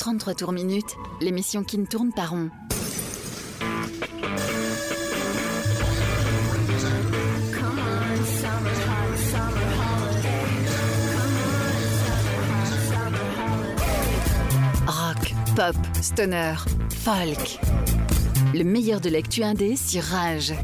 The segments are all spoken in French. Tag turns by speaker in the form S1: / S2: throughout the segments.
S1: 33 tours minutes, l'émission qui ne tourne pas rond. Rock, pop, stoner, folk. Le meilleur de l'actu indé sur Rage.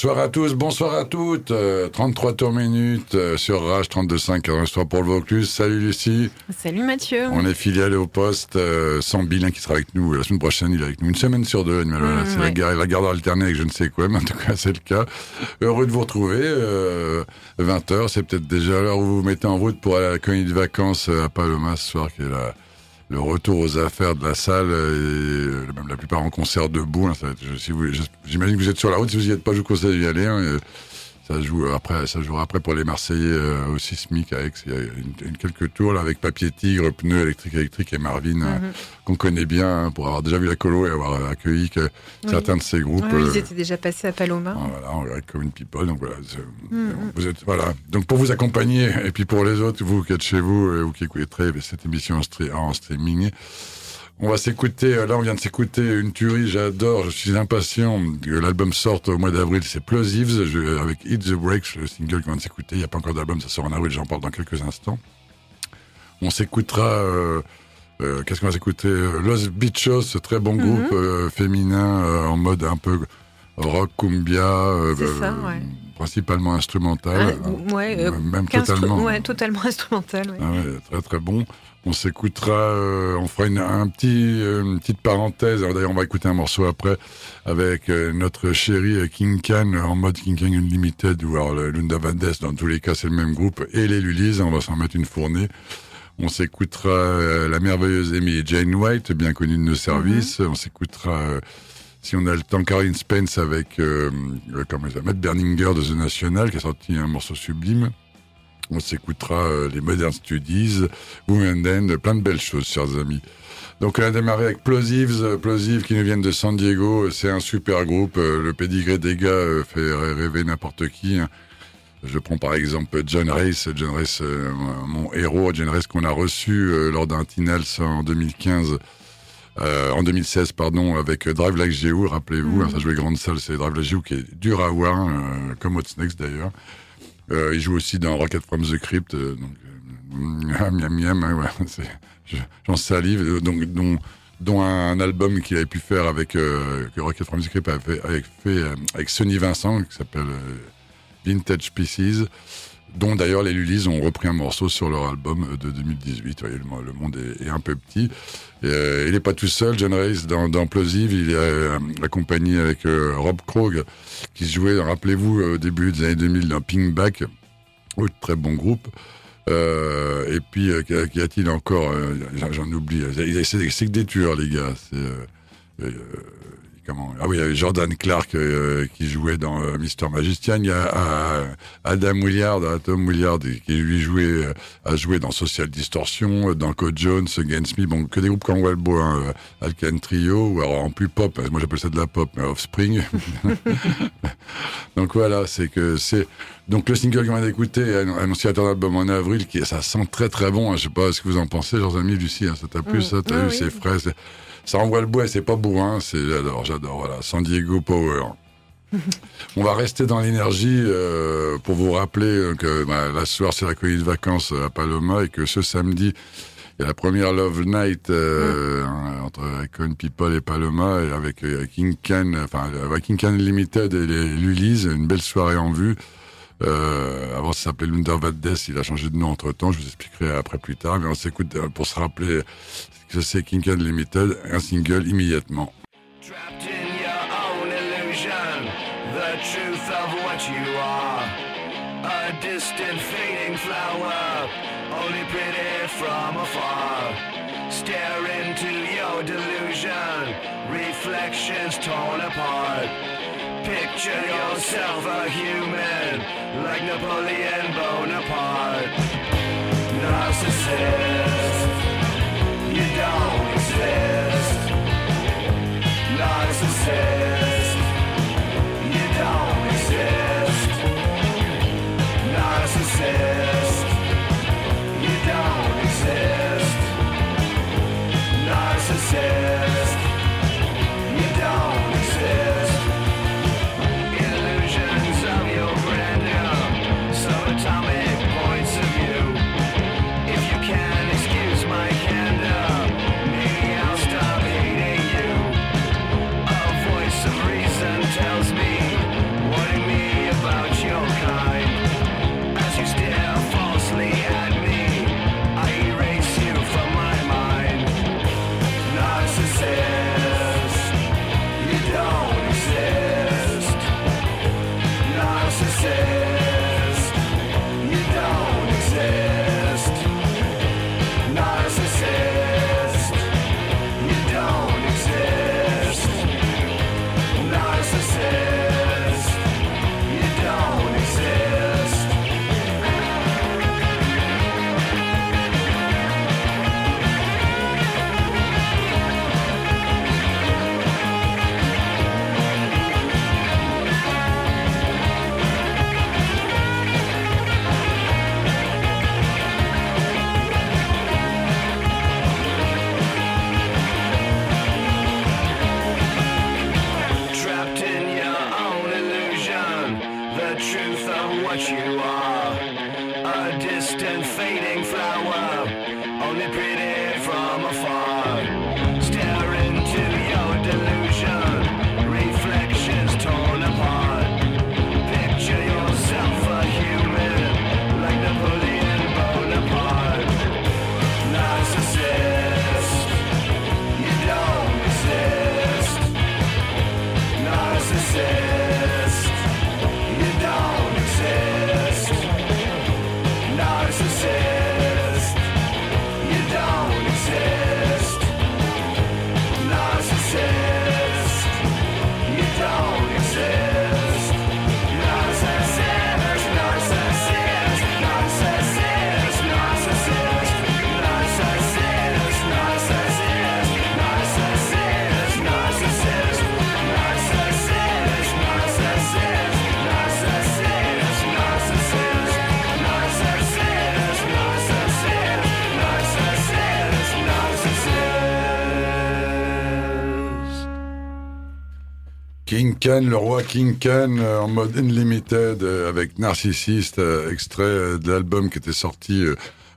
S2: Bonsoir à tous, bonsoir à toutes. 33 euh, tours minutes euh, sur Rage 32.5, histoire pour le Vaucluse. Salut Lucie.
S3: Salut Mathieu.
S2: On est filiale au poste euh, sans bilan qui sera avec nous la semaine prochaine. Il est avec nous une semaine sur deux. Mmh, c'est la, garde, la garde alternée avec je ne sais quoi, mais en tout cas c'est le cas. Heureux de vous retrouver. 20h, c'est peut-être déjà l'heure où vous vous mettez en route pour aller à la colonie de vacances à Paloma ce soir qui est là le retour aux affaires de la salle, et même la plupart en concert debout. Hein, J'imagine que vous êtes sur la route. Si vous n'y êtes pas, je vous conseille d'y aller. Hein, ça joue après, ça jouera après pour les Marseillais euh, au Sismic avec il y a une, quelques tours là avec Papier Tigre, pneus électriques électriques et Marvin euh, mhm. qu'on connaît bien hein, pour avoir déjà vu la colo et avoir accueilli que certains de ces groupes.
S3: Oui, ils euh, étaient déjà passés à Paloma.
S2: Voilà, avec Common People. Donc voilà, mhm. vous êtes voilà. Donc pour vous accompagner et puis pour les autres, vous qui êtes chez vous et vous qui écoutez cette émission en streaming. On va s'écouter, euh, là on vient de s'écouter une tuerie, j'adore, je suis impatient que l'album sorte au mois d'avril, c'est Plosives, avec Hit the Break, le single qu'on vient de s'écouter, il n'y a pas encore d'album, ça sort en avril, j'en parle dans quelques instants. On s'écoutera, euh, euh, qu'est-ce qu'on va s'écouter? Los Bichos, ce très bon mhm. groupe féminin en mode un peu rock, cumbia,
S3: ça, ouais.
S2: principalement instrumental,
S3: ah, ouais, même totalement, ouais, totalement instrumental.
S2: Ah très très bon. On s'écoutera, euh, on fera une, un petit, euh, une petite parenthèse. D'ailleurs, on va écouter un morceau après avec euh, notre chéri King Can en mode King Can Unlimited ou alors Lunda Vandes. Dans tous les cas, c'est le même groupe et les Lulis. On va s'en mettre une fournée. On s'écoutera la merveilleuse Amy Jane White, bien connue de nos services. On s'écoutera si on a le temps, Caroline Spence avec euh, comment ça, Matt Berninger de The National, qui a sorti un morceau sublime. On s'écoutera euh, les Modern Studies, Women End, plein de belles choses, chers amis. Donc on a démarré avec Plosives, euh, Plosives qui nous viennent de San Diego, c'est un super groupe, euh, le pédigré des gars fait rêver n'importe qui. Hein. Je prends par exemple John Race, John Race, mon héros, John Race qu'on a reçu lors d'un Tinels en 2015 euh, en 2016, pardon, avec Drive Like Geo, rappelez-vous, hein, ça jouait grande salle, c'est Drive Like Geo qui est dur à voir, euh, comme What's Next d'ailleurs. Euh, il joue aussi dans Rocket from the Crypt, euh, donc euh, miam miam, hein, ouais, j'en salive, donc dont, dont un, album qu'il avait pu faire avec que Rocket from the Crypt avait, avait fait avec Sonny Vincent, qui s'appelle Vintage Pieces dont d'ailleurs les Lulis ont repris un morceau sur leur album de 2018. Voyez, le, monde est, un peu petit. Euh, il n'est pas tout seul, John Race, dans, Plosive. Il est euh, accompagné avec euh, Rob Krog, qui jouait, rappelez-vous, au début des années 2000 dans Pinkback, autre très bon groupe. et puis, qu'y a-t-il encore? J'en oublie. C'est que des tueurs, les gars. C'est ah oui, il y avait Jordan Clark euh, qui jouait dans euh, Mister Magician. Il y a euh, Adam Willard, Tom Willard, qui lui jouait, a joué dans Social Distortion, dans Code Jones, Against Me. Bon, que des groupes comme Wellbo, hein, Alcan Trio, ou alors en plus pop. Moi, j'appelle ça de la pop, mais Offspring. Donc voilà, c'est que c'est. Donc le single qu'on vient d'écouter, annonciateur d'album en avril, qui ça sent très très bon. Hein. Je sais pas ce que vous en pensez, chers amis, Lucie. Hein, ça t'a plu, mm. ça? T'as vu, c'est frais ça envoie le bois, c'est pas bourrin, c'est j'adore, j'adore. Voilà, San Diego Power. On va rester dans l'énergie euh, pour vous rappeler que bah, la soirée c'est la colonie de vacances à Paloma et que ce samedi il y a la première Love Night euh, mm. entre Icon People et Paloma et avec euh, King Can, enfin avec King Can Limited et Lulis, une belle soirée en vue. Euh, avant, ça s'appelait Lundervad il a changé de nom entre temps, je vous expliquerai après plus tard, mais on s'écoute pour se rappeler que c'est King Limited, un single immédiatement. Distant fading flower, only pretty from afar. Stare into your delusion, reflections torn apart. Picture yourself a human, like Napoleon Bonaparte. Narcissist, Khan, le roi King Khan, euh, en mode unlimited, euh, avec Narcissiste, euh, extrait de l'album qui était sorti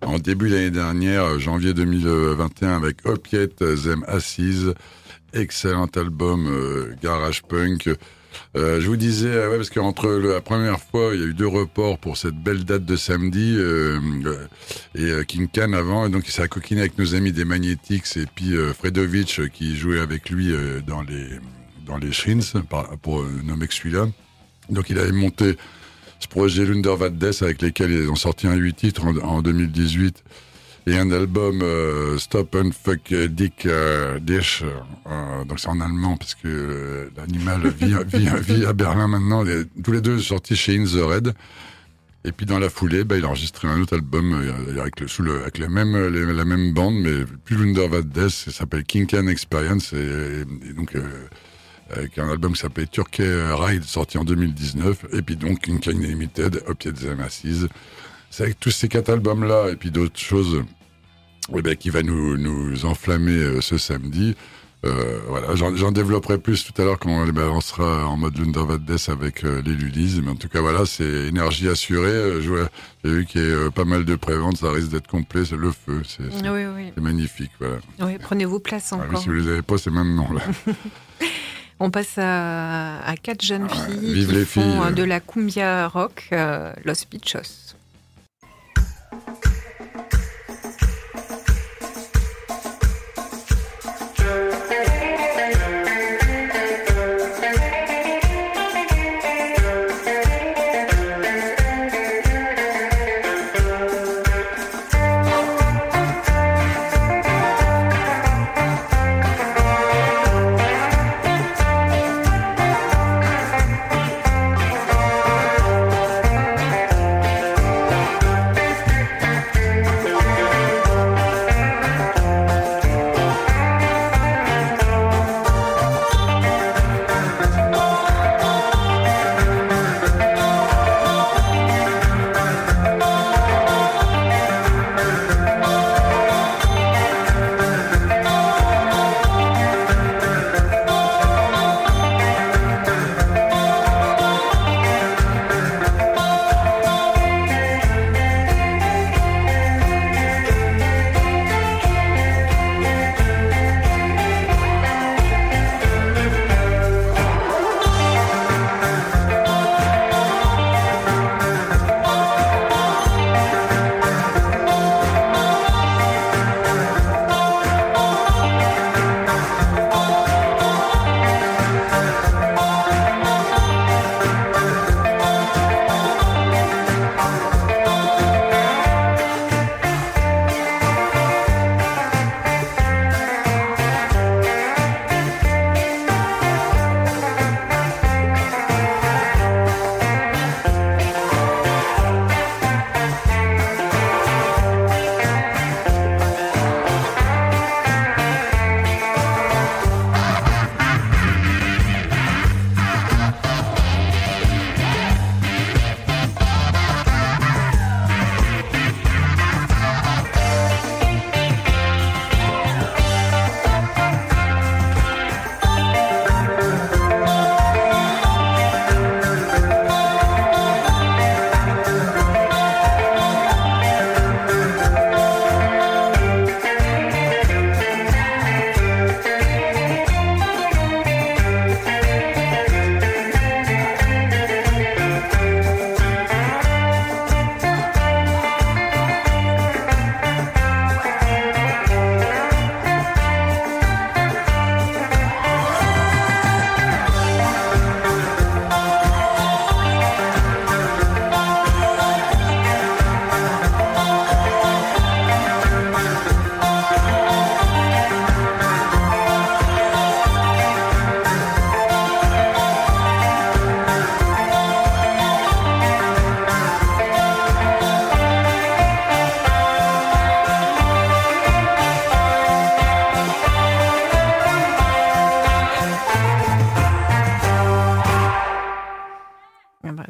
S2: en début d'année dernière, janvier 2021, avec Opiate Zem Assise. Excellent album, garage punk. je vous disais, ouais, parce qu'entre la première fois, il y a eu deux reports pour cette belle date de samedi, et King Khan avant, et donc il s'est coquiné avec nos amis des Magnetics et puis Fredovic qui jouait avec lui dans les dans les Shrines, pour nommer que celui-là. Donc il avait monté ce projet Lundervad Death avec lesquels ils ont sorti un 8 titres en, 2018 et un album euh, Stop and Fuck Dick euh, Dish. Euh, donc c'est en allemand parce que l'animal vit, vit, à Berlin maintenant. tous les deux sortis chez In The Red. Et puis dans la foulée, bah, il a enregistré un autre album avec, le, sous le, avec la même la même bande, mais plus Lundervad Death. Ça s'appelle King Can Experience et, et donc avec un album qui s'appelait Turkey Ride, sorti en 2019, et puis donc King Kane Limited, Opiate Them Assise. C'est avec tous ces quatre albums-là, et puis d'autres choses, eh ben, qui va nous, nous enflammer euh, ce samedi. Euh, voilà, j'en développerai plus tout à l'heure quand on balancera en mode Lundervad Death avec euh, les Lulis. Mais en tout cas, voilà, c'est énergie assurée. Euh, J'ai vu qu'il y a pas mal de préventes, ça risque d'être complet. C'est le feu, c'est oui, oui. magnifique. Voilà.
S3: Oui, prenez-vous place encore.
S2: Ah, si vous les avez pas, c'est maintenant là.
S3: On passe à, quatre jeunes ah, filles qui font de la cumbia rock, euh, Los Pichos.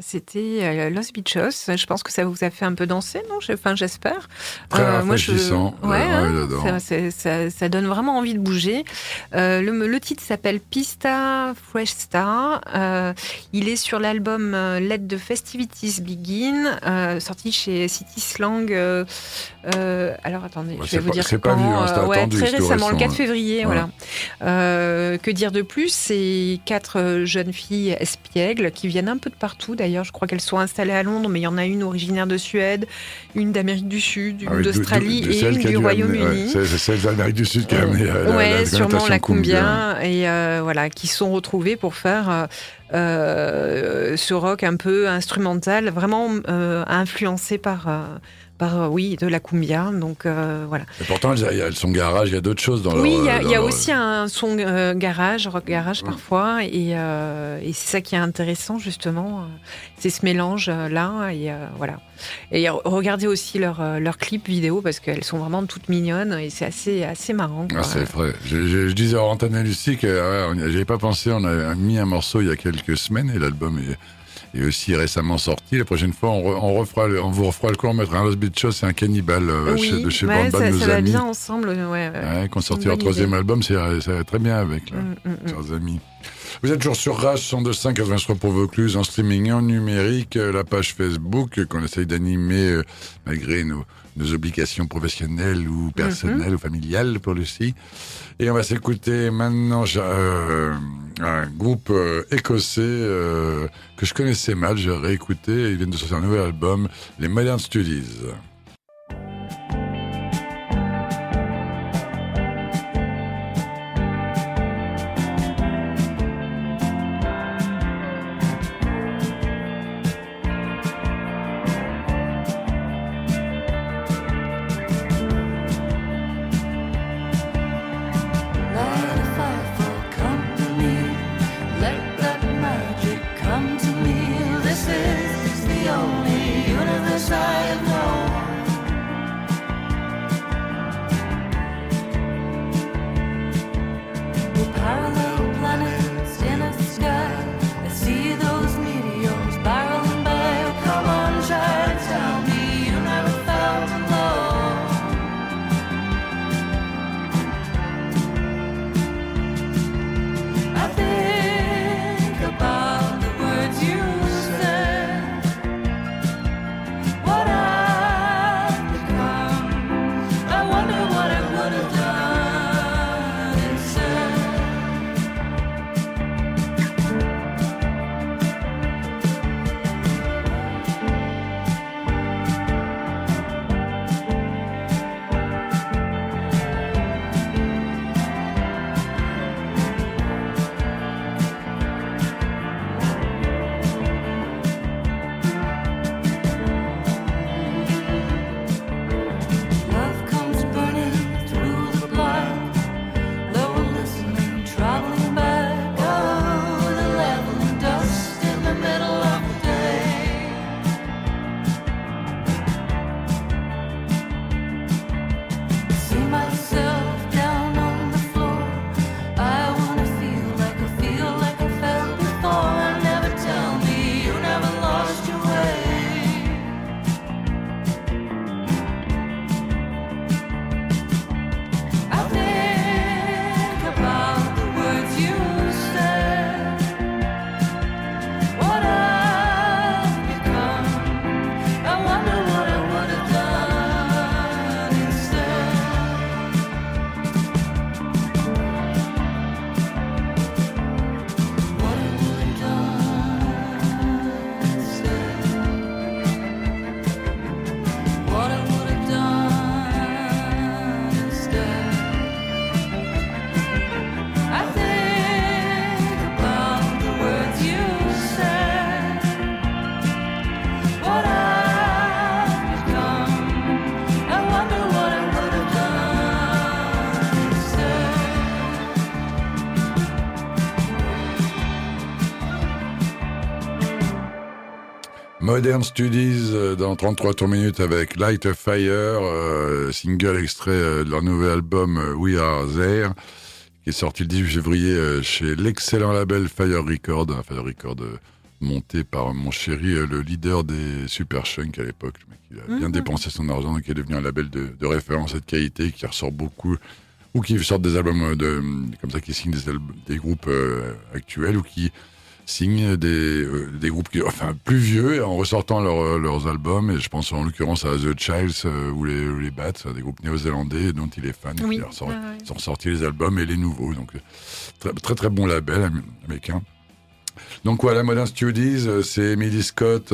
S3: C'était euh, Los Bichos. Je pense que ça vous a fait un peu danser, non? Enfin, j'espère.
S4: Très euh, moi, je...
S3: ouais, hein, ça, ça, donne vraiment envie de bouger. Euh, le, le, titre s'appelle Pista Fresh Star. Euh, il est sur l'album euh, Let the Festivities Begin, sorti chez City Slang. alors attendez, je vais vous dire
S4: C'est pas vieux, hein,
S3: ouais, très récemment, le 4 février. Voilà. que dire de plus? C'est quatre jeunes filles espiègles qui viennent un peu de partout. D'ailleurs, je crois qu'elles sont installées à Londres, mais il y en a une originaire de Suède, une d'Amérique du Sud, une ah d'Australie et une du Royaume-Uni.
S4: c'est celle d'Amérique du Sud qui a amené
S3: euh, ouais, sûrement la cumbia, et euh, voilà, qui sont retrouvées pour faire euh, ce rock un peu instrumental, vraiment influencé par euh, oui, de la cumbia. Donc euh, voilà.
S4: Et pourtant, il y a le son garage, il y a d'autres choses dans
S3: Oui, il y a, aussi un son euh, garage, rock garage parfois, et, c'est ça qui est intéressant justement, c'est ce mélange là, et voilà. Et regardez aussi leurs leur clips vidéo parce qu'elles sont vraiment toutes mignonnes et c'est assez, assez marrant.
S4: Ah, c'est vrai. Je, disais à Antoine Lucie que j'avais pas pensé, on a mis un morceau il y a quelques semaines et l'album est et aussi récemment sorti. La prochaine fois, on, on, refera on vous refera le coup, on mettra un Lost Beach Show, c'est un cannibale euh, de chez ouais,
S3: ça,
S4: nos
S3: ça
S4: va
S3: bien ensemble. Ouais, ouais.
S4: qu'on sortit leur troisième album, ça va très bien avec, là, mm, mm, mm. amis. Vous êtes toujours sur Rage 102.5 83 pour Vaucluse, en streaming et en numérique, euh, la page Facebook qu'on essaye d'animer euh, malgré nos, nos, obligations professionnelles ou personnelles mm-hmm. ou familiales pour Lucie. Et on va s'écouter maintenant euh, un groupe euh, écossais euh, que je connaissais mal, j'ai réécouté, ils viennent de sortir un nouvel album, les Modern Studies. Modern Studies euh, dans 33 tours minutes avec Light of Fire, euh, single extrait euh, de leur nouvel album We Are There, qui est sorti le 18 février chez l'excellent label Fire Record, Fire Record
S2: monté par mon chéri, le leader des Super Shunk à l'époque. Il a bien mhm. dépensé son argent, et qui est devenu un label de, de référence et de qualité, qui ressort beaucoup ou qui sortent des albums de, comme ça, qui signent des, des groupes euh, actuels ou qui signent des, euh, des groupes qui, enfin, plus vieux en ressortant leur, leurs albums. Et je pense en l'occurrence à The Childs euh, ou les, les Bats, des groupes néo-zélandais dont il est fan. Oui. Ils sont sortis les albums et les nouveaux. Donc, très, très, très bon label américain. Donc voilà, Modern Studies, c'est Emily Scott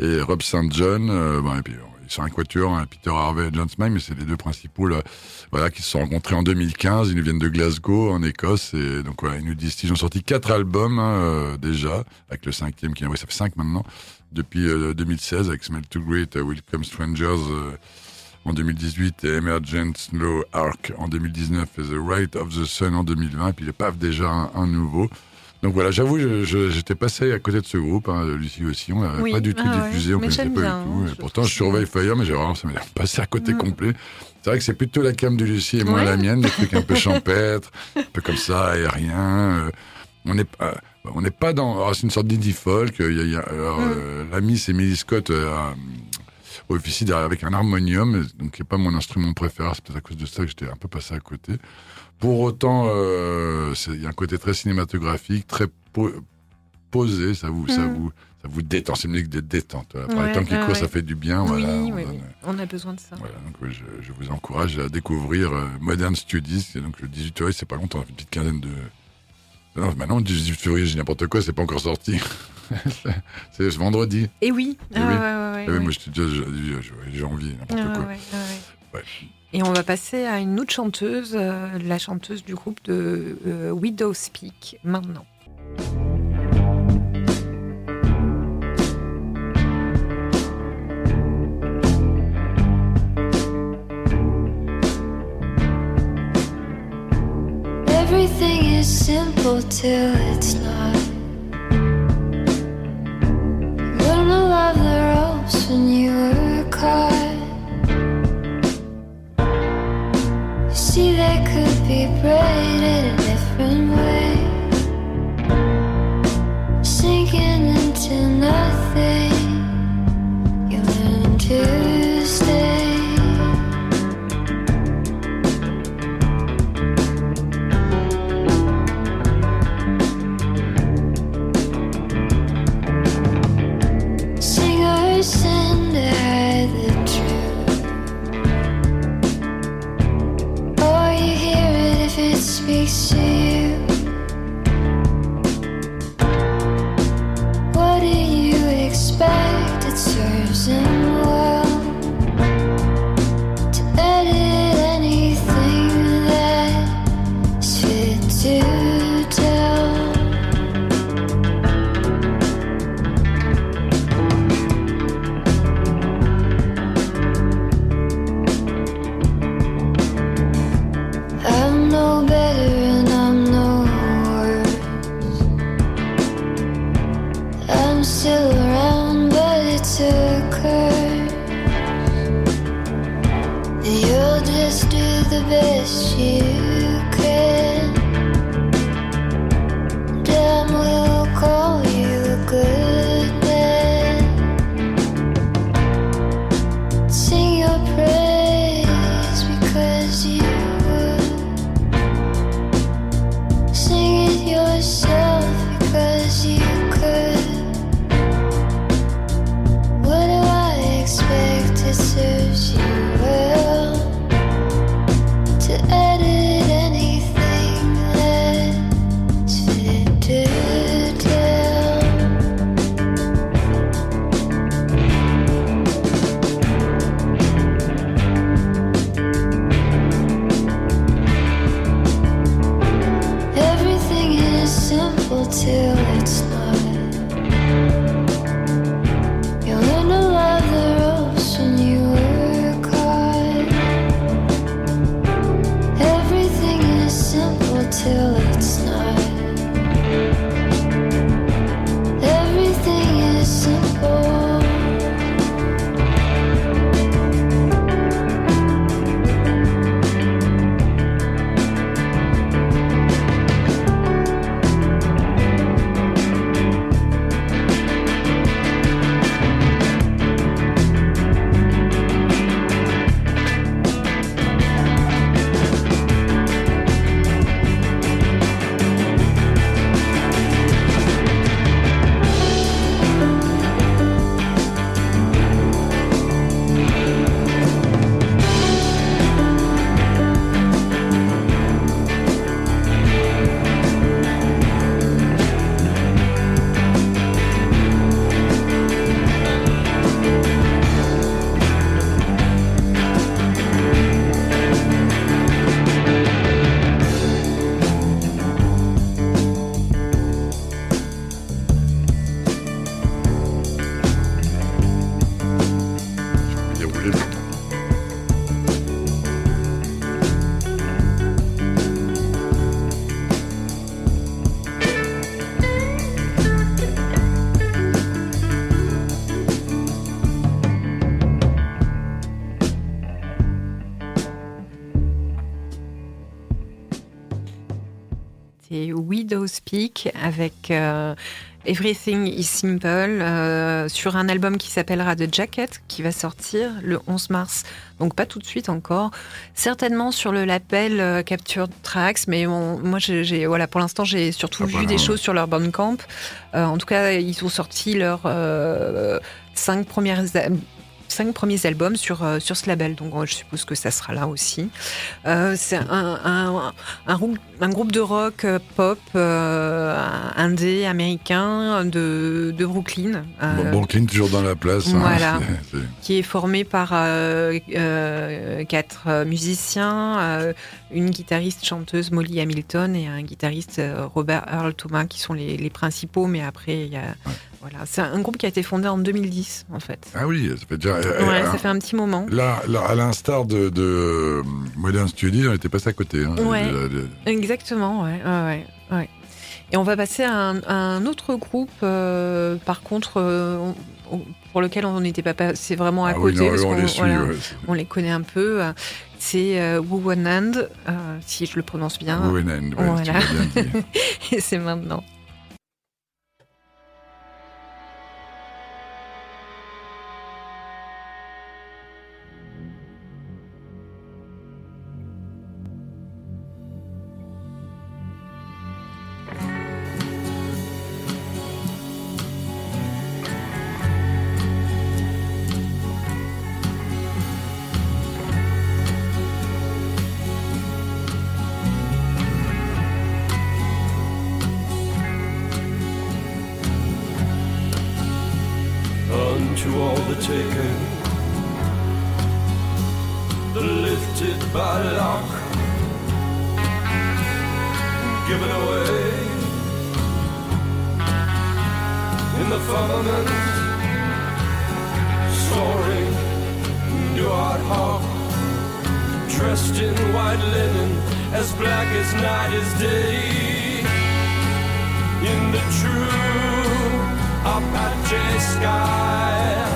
S2: et Rob St. John. bon, et puis, sont un quatuor, hein, Peter Harvey et John Smythe, mais c'est les deux principaux là, voilà, qui se sont rencontrés en 2015. Ils viennent de Glasgow, en Écosse, et donc voilà, ils nous disent qu'ils ont sorti quatre albums hein, euh, déjà, avec le cinquième qui, oui, ça fait cinq maintenant, depuis 2016 euh, avec Smell Too Great, uh, Welcome Strangers. Euh, en 2018 et Emergent Snow Arc en 2019 et The Right of the Sun en 2020 et puis les PAF déjà un nouveau donc voilà, j'avoue, j'étais passé à côté de ce groupe, hein, Lucie aussi, on n'a pas du tout ah diffusé, on ne connaissait pas du tout. pourtant, je surveille Fire, mais j'ai vraiment ça passé à côté mm. complet. C'est vrai que c'est plutôt la cam de Lucie et moins la mienne, des trucs un peu champêtres, un peu comme ça, aérien. Euh, on n'est pas, on n'est pas dans. C'est une sorte d'indie folk. Il y a, alors, mm. euh, l'ami, c'est Millie Scott. Euh, officie avec un harmonium, donc qui n'est pas mon instrument préféré, c'est peut-être à cause de ça que j'étais un peu passé à côté. Pour autant, euh, il y a un côté très cinématographique, très posé, ça vous, ça mm. vous, ça vous détend. C'est une musique de détente. Par les temps qui court, ça fait du bien.
S5: Oui, voilà, oui, oui. on a besoin de ça.
S2: Voilà, donc, je, vous encourage à découvrir euh, Modern Studies. donc le 18 février, c'est pas longtemps, une petite quinzaine de. Non, maintenant, le 18 février, j'ai n'importe quoi, c'est pas encore sorti. c'est ce vendredi.
S5: Et oui.
S2: Et ah, oui. Ouais, moi, j'ai envie, n'importe ah, quoi.
S5: Et on va passer à une autre chanteuse, euh, la chanteuse du groupe de euh, Widow Speak, maintenant. Everything is simple till it's not. Learn to love the ropes when you were caught. See they could be braided
S6: Widow's Peak avec Everything is Simple euh, sur un album qui s'appellera The Jacket qui va sortir le 11 mars. Donc pas tout de suite encore. Certainement sur le label euh, Capture Tracks, mais moi j'ai voilà pour l'instant j'ai surtout ah, vu des choses sur leur Bandcamp. Euh, en tout cas, ils ont sorti leurs cinq premières cinq premiers albums sur, euh, sur ce label, donc je suppose que ça sera là aussi. Euh, c'est un, un, un, groupe de rock euh, pop indé américain de, de Brooklyn.
S2: Brooklyn toujours dans la place.
S6: Hein. Voilà. qui est formé par quatre musiciens, une guitariste chanteuse Molly Hamilton et un guitariste Robert Earl Thomas qui sont les, les principaux, mais après il y a voilà, c'est un groupe qui a été fondé en 2010 en fait.
S2: Ah oui, ça fait déjà.
S6: Ouais, ça fait un petit moment.
S2: Là, à l'instar de, de, Modern Study, on était passé à côté. Hein,
S6: ouais, exactement, ouais, ouais, ouais, Et on va passer à un, autre groupe, euh, par contre, euh, pour lequel on n'était pas C'est vraiment à ah côté. Oui,
S2: on, les suit,
S6: on les connaît un peu. C'est euh, Wu Wanand, si je le prononce bien.
S2: Wu Wanand, voilà.
S6: Et c'est maintenant. taken The lifted by lock Given away. In the firmament. Soaring Duart Hawk Dressed in white linen. As black as night is day. In the true Apache sky.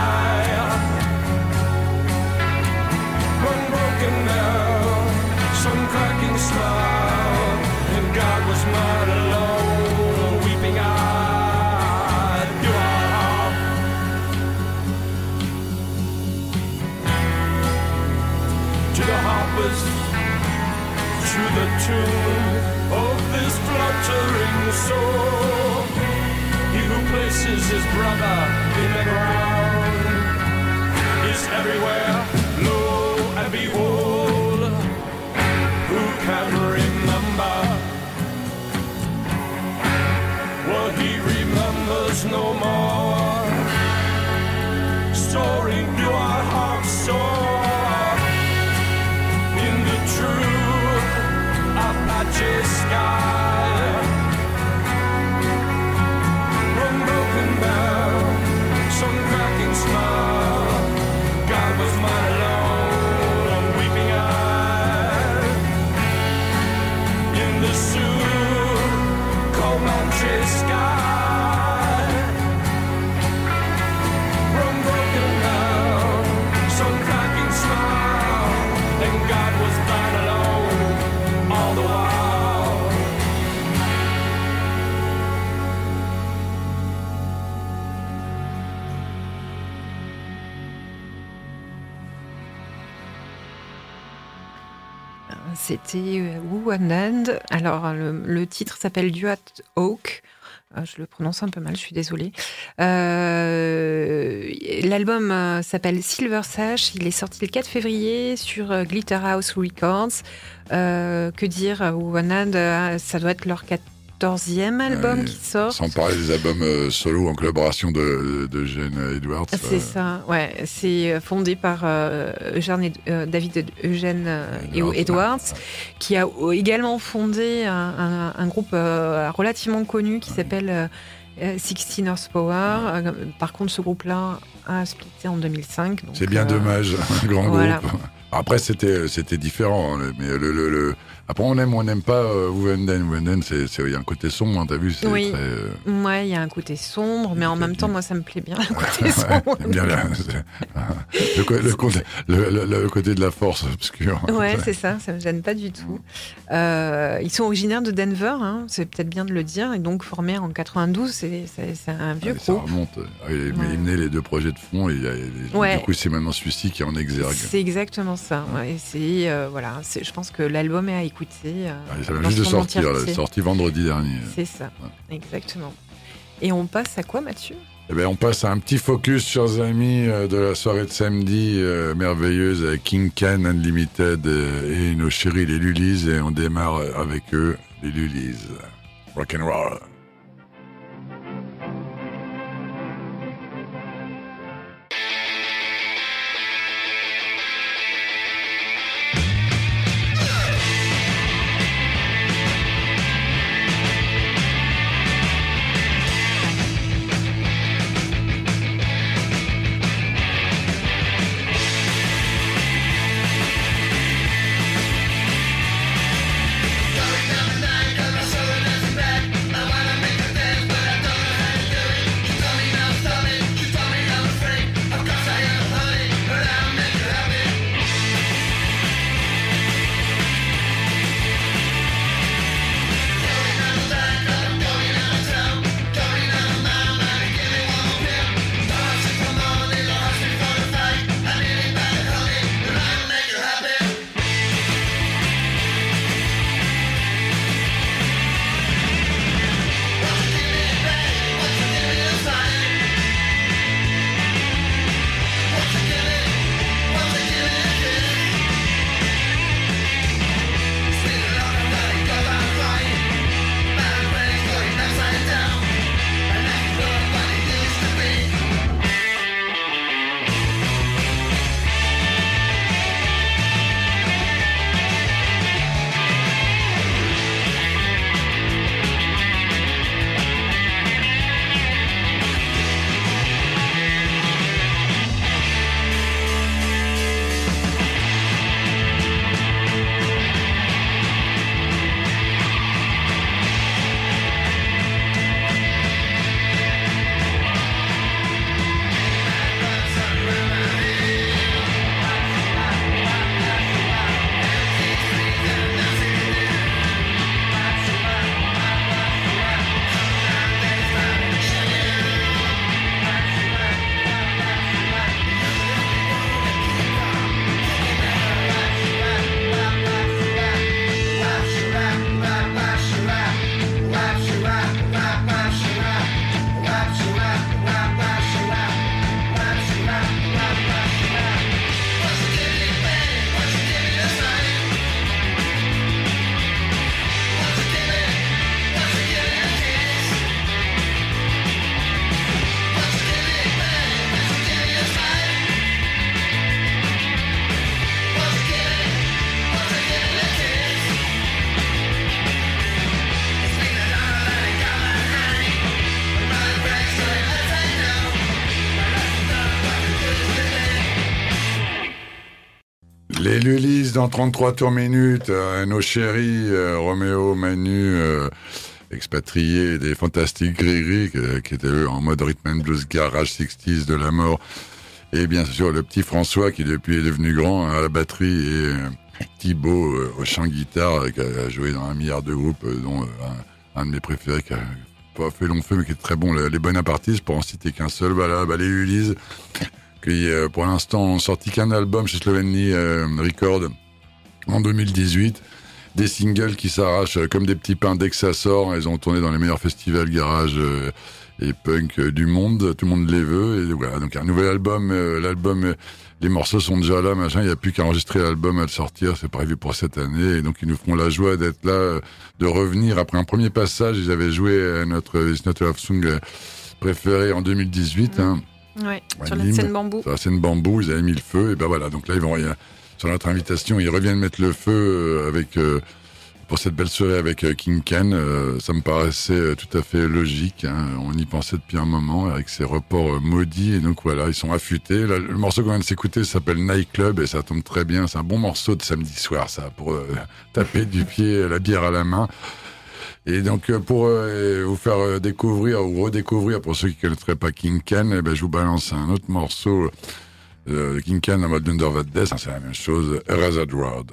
S6: his brother in the ground. is everywhere. Titre s'appelle Duat Oak. Euh, je le prononce un peu mal, je suis désolée. Euh, l'album s'appelle Silver Sash. Il est sorti le 4 février sur Glitterhouse Records. que dire, Wu Anand, ça doit être leur
S3: quatorzième album qui sort.
S2: Sans parler des albums solo en collaboration de, de Eugène Edwards.
S3: C'est ça, ouais. C'est fondé par Eugène, David Eugène Edwards, qui a également fondé un, un groupe relativement connu qui s'appelle 16 Horsepower. Par contre, ce groupe-là a splitté en 2005.
S2: C'est bien dommage, un grand groupe. Après, c'était différent, hein, mais le, le, le, après, on aime ou on n'aime pas euh, Wenden. Wenden, il y a un côté sombre, hein, t'as vu
S3: Oui, très, euh, ouais, il y a un côté sombre, mais en même temps, moi, ça me plaît bien, le côté sombre. bien,
S2: le, le, côté de la force obscure.
S3: Ouais, c'est ça, ça me gêne pas du tout. Euh, ils sont originaires de Denver, hein, c'est peut-être bien de le dire, et donc formés en 92, c'est un vieux groupe.
S2: Ça remonte. Ah, il, ouais. les deux projets de fond, et, du coup, c'est maintenant celui-ci qui est en exergue.
S3: C'est exactement ça. et c'est, voilà, je pense que l'album est à écouter
S2: euh, ça vient juste de sortir, sorti vendredi dernier.
S3: C'est ça, exactement. Et on passe à quoi, Mathieu?
S2: Eh bien, on passe à un petit focus, chers amis, euh, de la soirée de samedi euh, merveilleuse avec King Can Unlimited et nos chéris les Lulis. Et on démarre avec eux, les Lulis. Rock and roll. Dans 33 tours minutes, euh, nos chéris euh, Roméo, Manu, euh, expatriés des fantastiques Grigri, qui étaient en mode rhythm and blues garage 60s de la mort. Et bien sûr, le petit François, qui depuis est devenu grand à la batterie, et Thibaut au chant guitare, qui a joué dans un milliard de groupes, dont un, de mes préférés, qui a pas fait long feu, mais qui est très bon, les Bonapartistes, pour en citer qu'un seul, voilà, bah, les Ulysses, qui pour l'instant ont sorti qu'un album chez Slovenie Record en 2018. Des singles qui s'arrachent euh, comme des petits pains dès que ça sort. Ils ont tourné dans les meilleurs festivals garage euh, et punk euh, du monde. Tout le monde les veut. Et voilà, donc un nouvel album, l'album les morceaux sont déjà là, machin. Il n'y a plus qu'à enregistrer l'album, à le sortir. C'est prévu pour cette année. Et donc, ils nous feront la joie d'être là, de revenir après un premier passage. Ils avaient joué notre It's Love Song préféré en 2018. Hein.
S3: Ouais, sur la scène bambou.
S2: Sur la scène bambou, ils avaient mis le feu. Et ben voilà. Donc là, ils vont, sur notre invitation, ils reviennent mettre le feu euh, avec, euh, pour cette belle soirée avec euh, King Ken. ça me paraissait tout à fait logique. Hein. On y pensait depuis un moment avec ces reports maudits. Et donc voilà, ils sont affûtés. le morceau qu'on vient de s'écouter s'appelle Night Club et ça tombe très bien. C'est un bon morceau de samedi soir, ça, pour taper du pied, la bière à la main. Et donc pour vous faire découvrir ou redécouvrir pour ceux qui ne connaîtraient pas King Ken, eh ben, je vous balance un autre morceau euh, King Can en mode Undervat Death, c'est la même chose. Erased Road.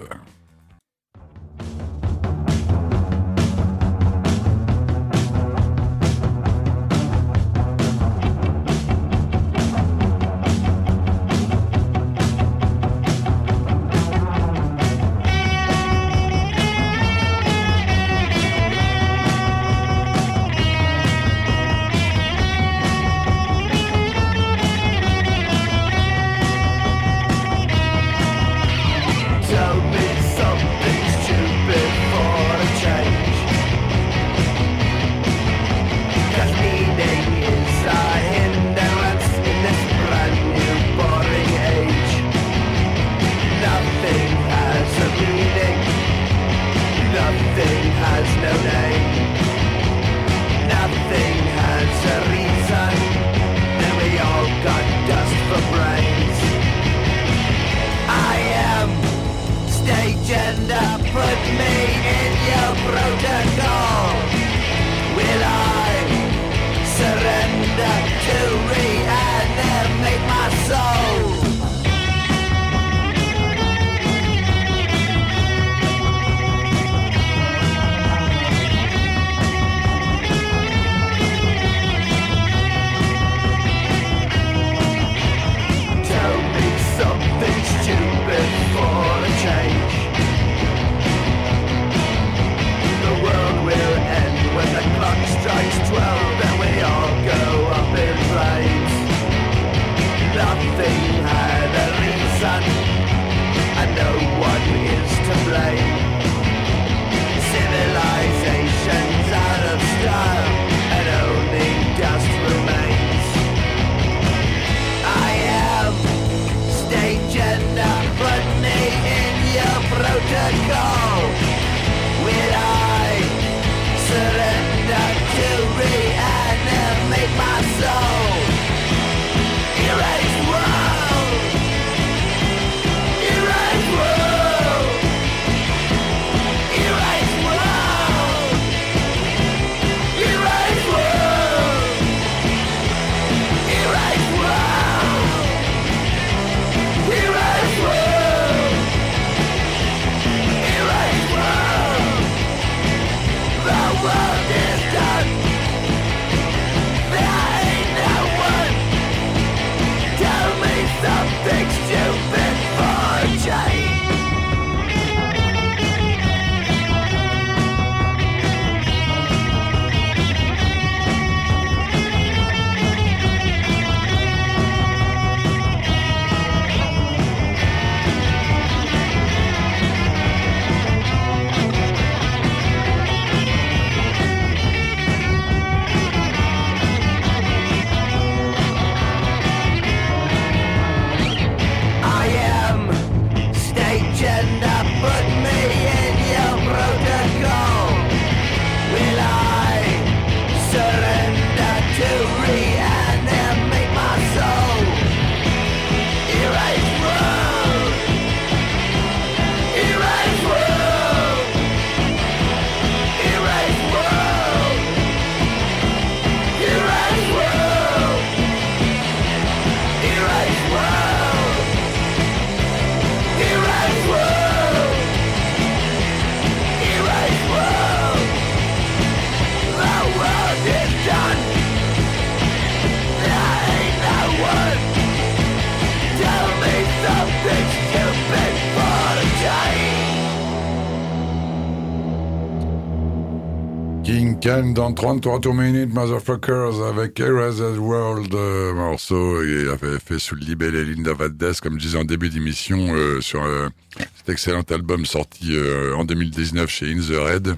S2: Dans 33 minutes, Motherfuckers, avec Erased World, euh, morceau, il avait fait sous le libellé Linda Valdez, comme je disais en début d'émission, euh, sur euh, cet excellent album sorti en 2019 chez In The Red.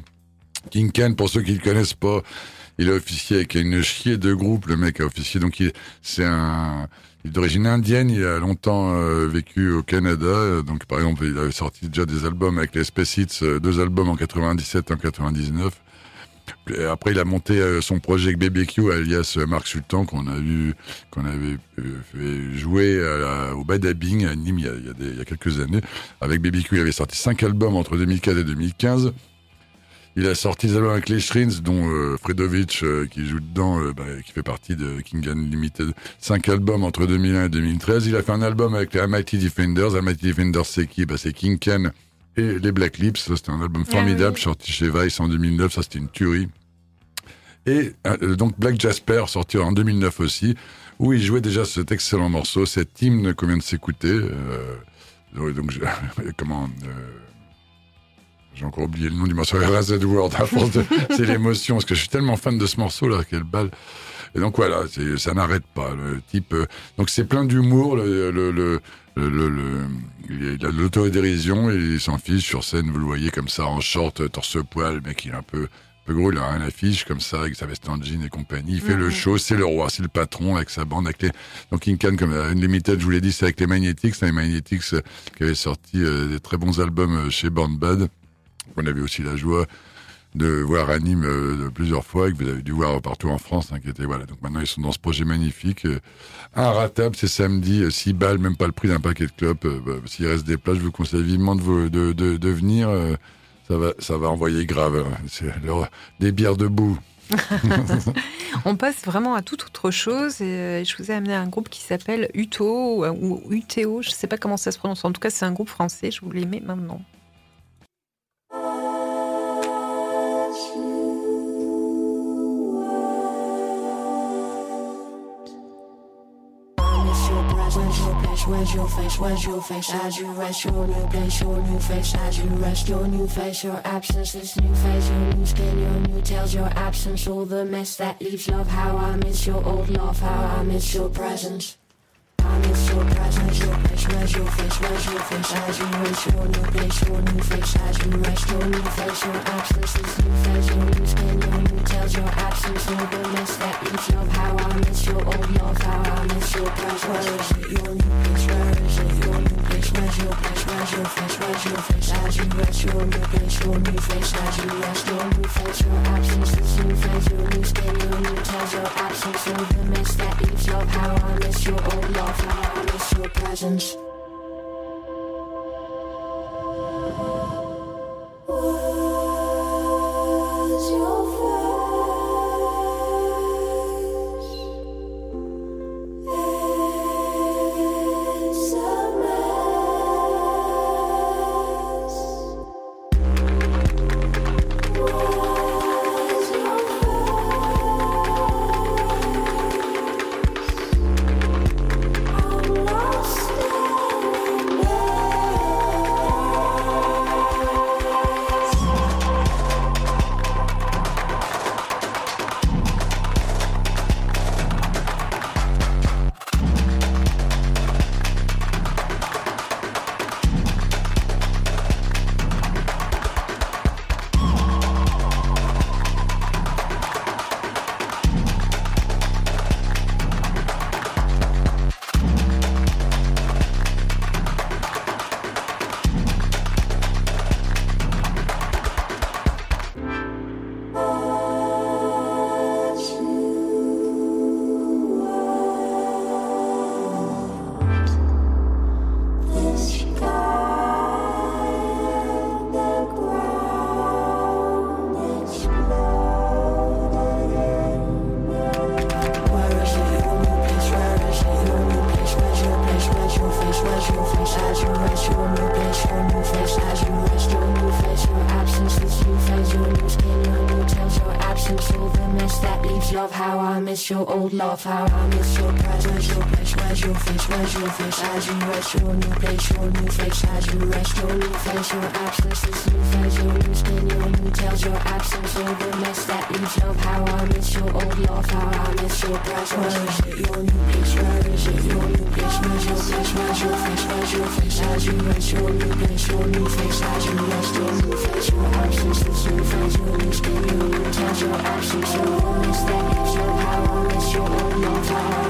S2: King Can, pour ceux qui le connaissent pas, il a officié avec une chier de groupe, le mec a officié, donc c'est un, il est d'origine indienne, il a longtemps vécu au Canada, donc par exemple il avait sorti déjà des albums avec les Space Hits, deux albums en 97 et en 99. Après, il a monté euh, son projet BBQ, alias euh, Marc Sultan, qu'on a vu, qu'on avait euh, fait jouer au Badabing à Nîmes il y, a, il, y a quelques années. Avec BBQ, il avait sorti cinq albums entre 2004 et 2015. Il a sorti des albums avec les Shrins, dont euh, Fredovic, qui joue dedans, bah, qui fait partie de King Unlimited. Cinq albums entre 2001 et 2013. Il a fait un album avec les Mighty Defenders. Mighty Defenders, c'est qui? Bah, C'est King Ken et les Black Lips. Ça, c'était un album ah formidable, sorti chez Vice en 2009. Ça, c'était une tuerie. Et euh, donc Black Jasper, sorti en 2009 aussi, où il jouait déjà cet excellent morceau, cet hymne qu'on vient de s'écouter. Euh, donc, comment euh, j'ai encore oublié le nom du morceau, Razed World. c'est l'émotion, parce que je suis tellement fan de ce morceau-là, quelle balle. Et donc voilà, ça n'arrête pas. Le type, donc c'est plein d'humour. Le, le, le, le, il a de l'autodérision et il s'en fiche sur scène. Vous le voyez comme ça en short, torse poil, le mec il est un peu le gros, il a une affiche comme ça, avec sa veste en jean et compagnie. Il fait le mhm. show, c'est le roi, c'est le patron avec sa bande. Avec les... Donc King Khan, comme Unlimited, je vous l'ai dit, c'est avec les Magnetics. Les Magnetics euh, qui avaient sorti euh, des très bons albums euh, chez Born Bad. On avait aussi la joie de voir Anime plusieurs fois, et que vous avez dû voir partout en France. Hein, voilà. Donc maintenant, ils sont dans ce projet magnifique. ratable, c'est samedi, 6 balles, même pas le prix d'un paquet de clopes. Bah, s'il reste des places, je vous conseille vivement de, de, de, de venir ça va, ça va envoyer grave. C'est des bières debout.
S3: On passe vraiment à toute autre chose et euh, je vous ai amené un groupe qui s'appelle UTO ou UTO, je ne sais pas comment ça se prononce. En tout cas, c'est un groupe français. Je vous les mets maintenant.
S7: Where's your face? Where's your face? As you rest your new place, your new face. As you rest your new face, your absence, this new face, your new skin, your new tails, your absence, all the mess that leaves love. How I miss your old love, how I miss your presence agile, fresh, your new place, your new fresh, your face, your actresses, your absence, no goodness that face, where's your face, agile, your face, agile, rush your new your absence, this new your new skin, your new tells your absence, no goodness that eats your power, I miss your old love, your presence love how where's your face, where's your face As you rest your new place, your new face As you rest your new face, your absence This new phase, your new skin, your new tails Your absence, all the mess that leaves love? How I miss your old love, how I miss your presence. Where is it your new place? Where is it your new place? Where's your face? Where's your face? Where's your face? As you rest your new place, your new face. As you rest your new face, your absence, this new face, your new skin, your new touch, your absence, your warmth that leaves love. How I miss your old love, how I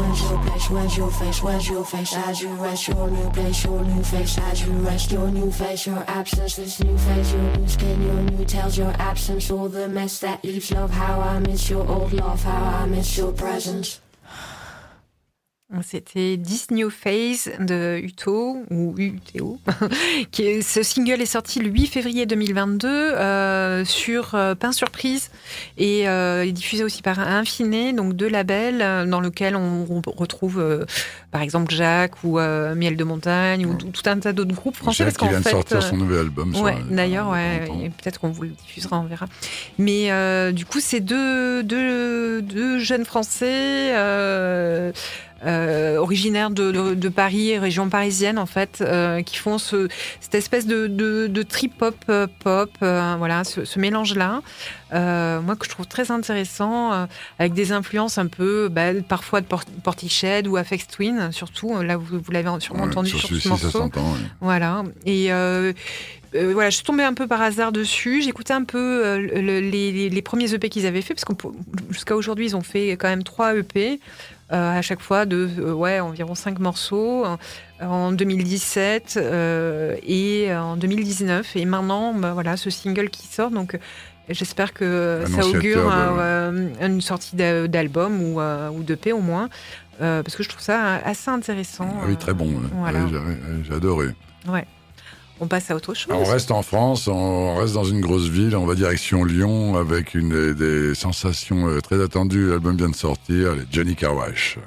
S7: Where's your face? Where's your face? Where's your face? As you rest your new place, your new face. As you rest your new face, your absence, this new face, your new skin, your new tells your absence, all the mess that leaves love. How I miss your old love, how I miss your presence.
S3: C'était This New Phase de Uto, ou UTO. qui ce single est sorti le 8 février 2022 euh, sur euh, Pain Surprise et euh, est diffusé aussi par Infiné, donc deux labels euh, dans lesquels on, on retrouve euh, par exemple Jacques ou euh, Miel de Montagne ou tout, tout un tas d'autres groupes français.
S2: Jacques qui
S3: parce
S2: vient
S3: qu'en
S2: de sortir son nouvel album.
S3: Ouais, d'ailleurs, ouais, peut-être qu'on vous le diffusera, on verra. Mais euh, du coup, c'est deux, deux, deux jeunes Français euh, originaires de, de, de Paris, région parisienne en fait, euh, qui font ce, cette espèce de, de, trip-hop euh, pop, euh, voilà, ce, ce mélange-là. Moi, que je trouve très intéressant, avec des influences un peu, bah, parfois de Port- Portiched ou Afex Twin, surtout. Là, vous, vous l'avez sûrement
S2: Ouais,
S3: entendu
S2: sur
S3: sur, ce morceau.
S2: ouais.
S3: Voilà. Et euh, voilà, je suis tombée un peu par hasard dessus. J'écoutais un peu euh, le- les, les- les premiers EP qu'ils avaient fait, parce que jusqu'à aujourd'hui, ils ont fait quand même trois EP. Euh, à chaque fois de euh, ouais environ cinq morceaux euh, en 2017 euh, et en 2019 et maintenant bah, voilà ce single qui sort donc j'espère que ça augure
S2: de-
S3: une sortie d'a- d'album ou, ou d'EP au moins parce que je trouve ça assez intéressant
S2: Ah oui, très bon. ouais.
S3: voilà.
S2: Ouais, j'ai- adoré.
S3: On passe à autre chose
S2: On reste en France, on reste dans une grosse ville, on va direction Lyon avec une des, sensations euh, très attendues. L'album vient de sortir, les Johnny Carwash.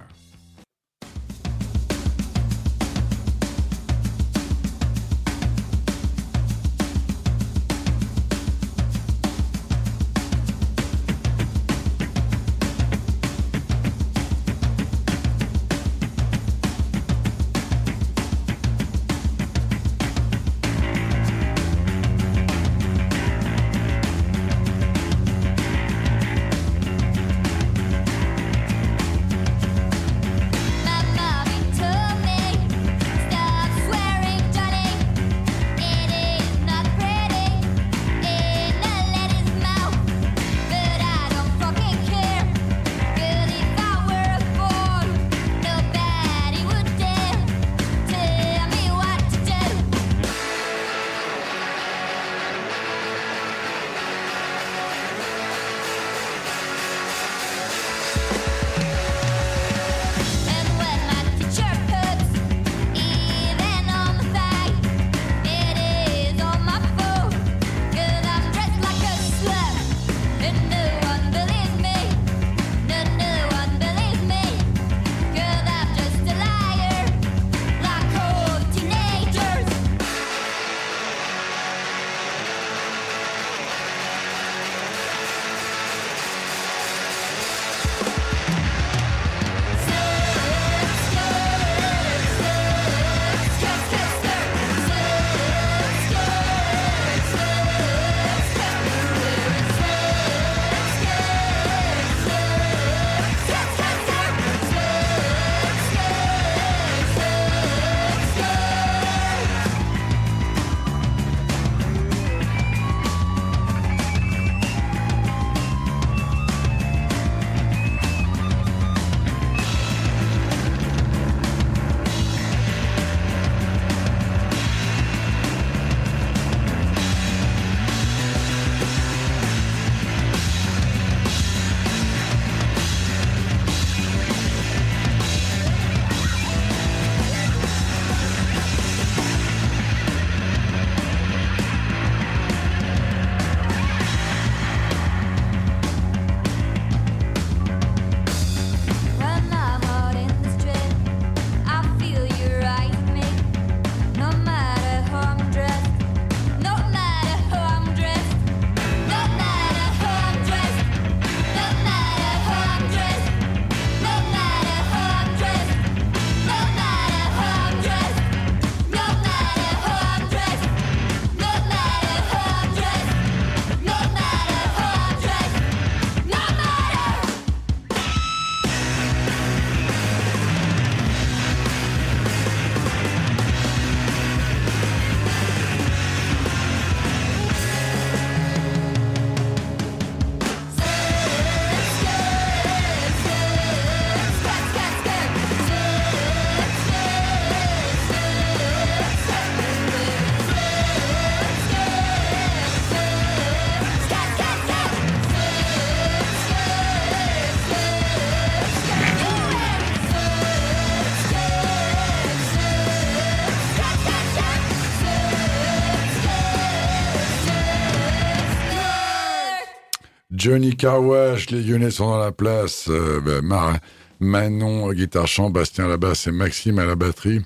S2: Johnny Carwash, les Lyonnais sont dans la place. Euh, ben, Manon, guitare chant, Bastien à la basse et Maxime à la batterie.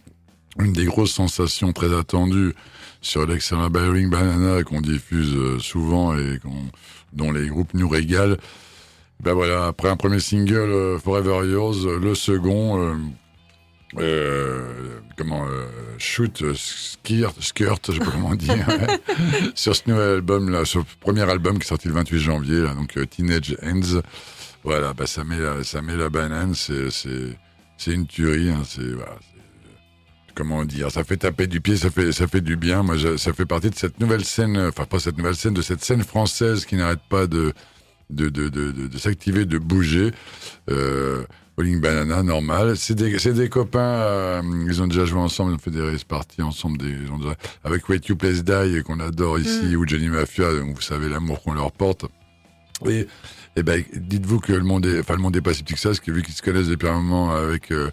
S2: Une des grosses sensations très attendues sur l'excellent Bearing Banana qu'on diffuse euh, souvent et dont les groupes nous régalent. Ben voilà, après un premier single, euh, Forever Yours, le second, comment euh, shoot euh, skirt skirt je sais pas comment dire sur ce nouvel album là sur le premier album qui est sorti le 28 janvier là, donc Teenage Ends. Voilà bah ça met la, ça met la banane c'est c'est c'est une tuerie hein, c'est voilà, comment dire ça fait taper du pied ça fait ça fait du bien. Moi ça fait partie de cette nouvelle scène enfin pas cette nouvelle scène de cette scène française qui n'arrête pas de de de de, de, de s'activer de bouger. Euh, Bowling Banana, normal. C'est des, copains, euh, ils ont déjà joué ensemble, ils ont fait des race parties ensemble, des, ils ont déjà, avec Wait You Place Die, qu'on adore ici, mm. ou Johnny Mafia, donc vous savez l'amour qu'on leur porte. Et, et ben, dites-vous que le monde est, enfin, le monde est pas si petit que ça, parce que vu qu'ils se connaissent depuis un moment avec, euh,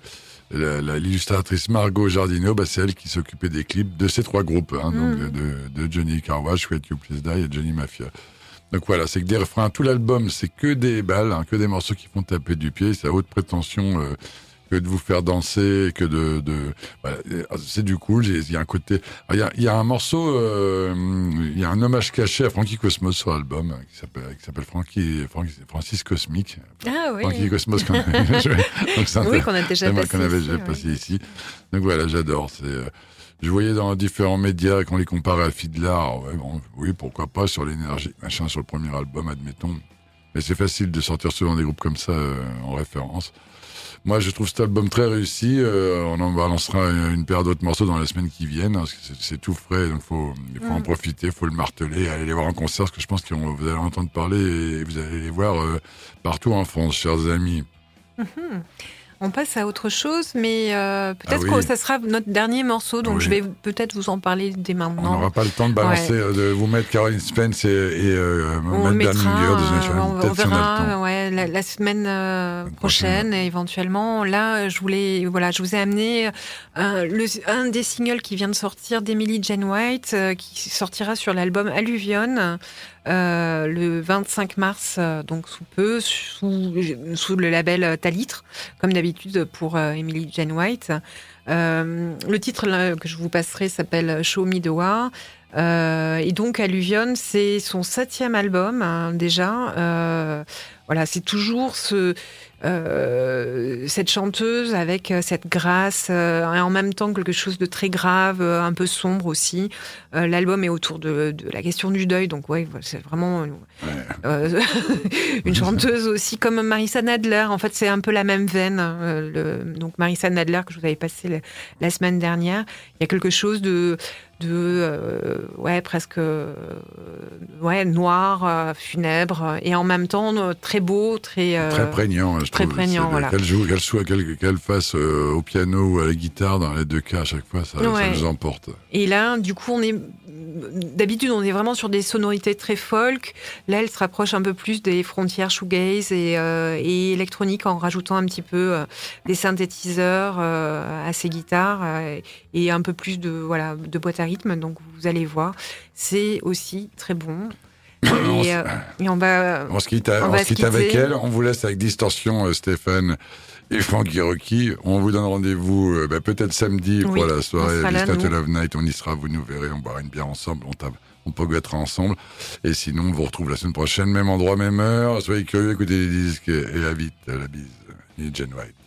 S2: l'illustratrice Margot Jardino, bah, c'est elle qui s'occupait des clips de ces trois groupes, hein, donc mm. de, de, Johnny Carwash, Wait You Please Die et Johnny Mafia. Donc voilà, c'est que des refrains, tout l'album, c'est que des balles, hein, que des morceaux qui font taper du pied. C'est à haute prétention euh, que de vous faire danser, que de, de voilà, c'est du cool. Il y a un côté, il y a, il y a un morceau, euh, il y a un hommage caché à Frankie Cosmos sur l'album euh, qui s'appelle qui s'appelle Frankie, Francis Cosmic.
S3: Ah oui.
S2: Frankie Cosmos qu'on
S3: oui, qu'on a déjà passé,
S2: qu'on avait déjà passé ici. Donc voilà, j'adore. C'est je voyais dans différents médias qu'on les comparait à. Ouais, bon, oui, pourquoi pas sur l'énergie, machin, sur le premier album, admettons. Mais c'est facile de sortir souvent des groupes comme ça euh, en référence. Moi, je trouve cet album très réussi. Euh, on en balancera une paire d'autres morceaux dans les semaines qui viennent. Hein, c'est tout frais, donc faut, il faut en mm. profiter, faut le marteler, aller les voir en concert, parce que je pense que vous allez entendre parler et vous allez les voir euh, partout en France, chers amis.
S3: Mm-hmm. On passe à autre chose, mais euh, peut-être ah que ça sera notre dernier morceau, donc je vais peut-être vous en parler dès maintenant.
S2: On n'aura pas le temps de balancer, euh, de vous mettre Caroline Spence et, et euh, on mettra,
S3: on, verra ouais, la, semaine euh, prochaine, éventuellement. Là, je voulais, voilà, je vous ai amené le, un des singles qui vient de sortir d'Emily Jane White, qui sortira sur l'album Alluvion. Euh, le 25 mars, euh, donc sous peu, sous, sous le label Talitre, comme d'habitude pour euh, Emily Jane White. le titre que je vous passerai s'appelle Show Me the War. et donc Alluvion, c'est son septième album hein, déjà. voilà, c'est toujours ce euh, cette chanteuse avec euh, cette grâce euh, et en même temps quelque chose de très grave, un peu sombre aussi. L'album est autour de, la question du deuil, donc ouais, c'est vraiment une chanteuse aussi comme Marissa Nadler. En fait, c'est un peu la même veine. Le, donc Marissa Nadler que je vous avais passé la semaine dernière, il y a quelque chose de de euh, ouais presque euh, ouais noir euh, funèbre et en même temps très beau très
S2: très prégnant je
S3: très prégnant voilà.
S2: qu'elle joue qu'elle soit qu'elle fasse au piano ou à la guitare dans les deux cas à chaque fois ça, ça nous emporte.
S3: Et là du coup on est d'habitude, on est vraiment sur des sonorités très folk. Là, elle se rapproche un peu plus des frontières shoegaze et, euh, et électronique en rajoutant un petit peu euh, des synthétiseurs euh, à ses guitares et un peu plus de voilà de boîte à rythme. Donc, vous allez voir, c'est aussi très bon.
S2: Et, on va on se quitte, avec elle. On vous laisse avec Distorsion, Stéphane et Frankie Rocky. On vous donne rendez-vous euh, bah, peut-être samedi pour la soirée Vista Love Night. On y sera, vous nous verrez, on boira une bière ensemble, on, on poguettera ensemble. Et sinon, on vous retrouve la semaine prochaine, même endroit, même heure. Soyez curieux, écoutez les disques et à vite, la bise. Ni Jen White.